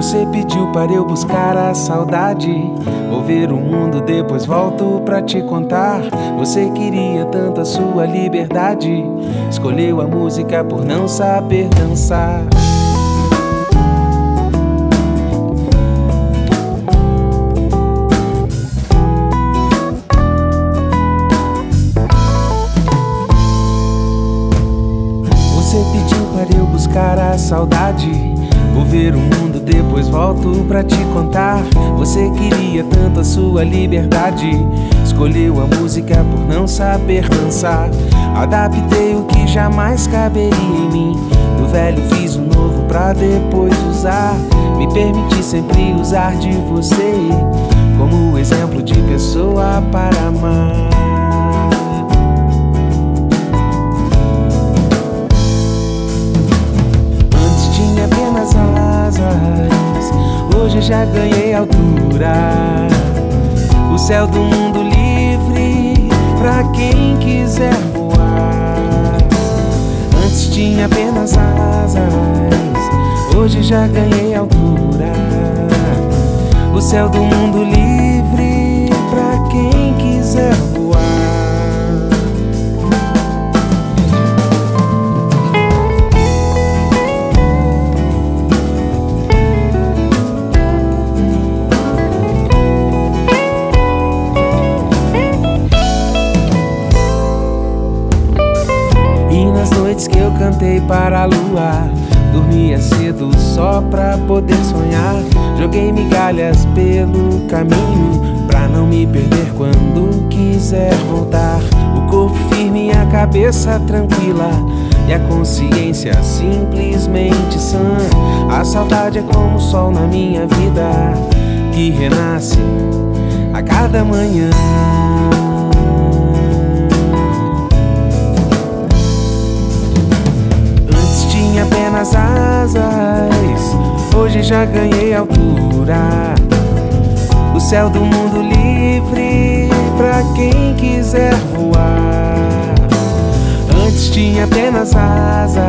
Você pediu para eu buscar a saudade. Vou ver o mundo, depois volto pra te contar. Você queria tanto a sua liberdade. Escolheu a música por não saber dançar. Para eu buscar a saudade. Vou ver o mundo, depois volto pra te contar. Você queria tanto a sua liberdade. Escolheu a música por não saber dançar. Adaptei o que jamais caberia em mim. Do velho fiz um novo pra depois usar. Me permiti sempre usar de você como exemplo de pessoa para amar. Já ganhei altura. O céu do mundo livre pra quem quiser voar. Antes tinha apenas asas, hoje já ganhei altura. O céu do mundo livre pra quem quiser voar. Noites que eu cantei para a lua, dormia cedo só pra poder sonhar. Joguei migalhas pelo caminho pra não me perder quando quiser voltar. O corpo firme e a cabeça tranquila. E a consciência simplesmente sã. A saudade é como o sol na minha vida, que renasce a cada manhã. Apenas asas, hoje já ganhei altura. O céu do mundo livre pra quem quiser voar. Antes tinha apenas asas,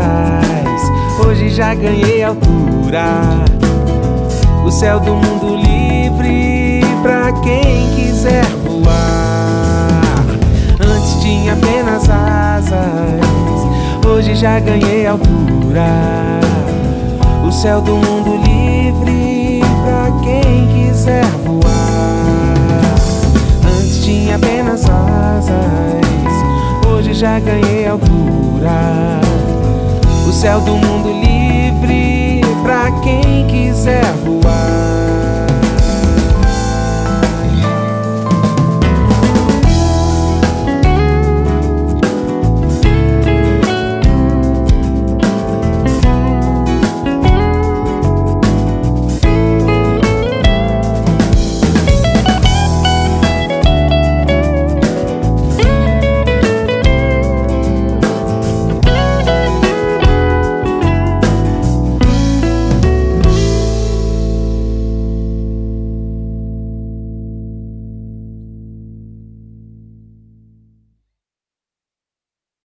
hoje já ganhei altura. O céu do mundo livre pra quem quiser voar. Antes tinha apenas asas, hoje já ganhei altura. O céu do mundo livre pra quem quiser voar. Antes tinha apenas asas, hoje já ganhei altura. O céu do mundo livre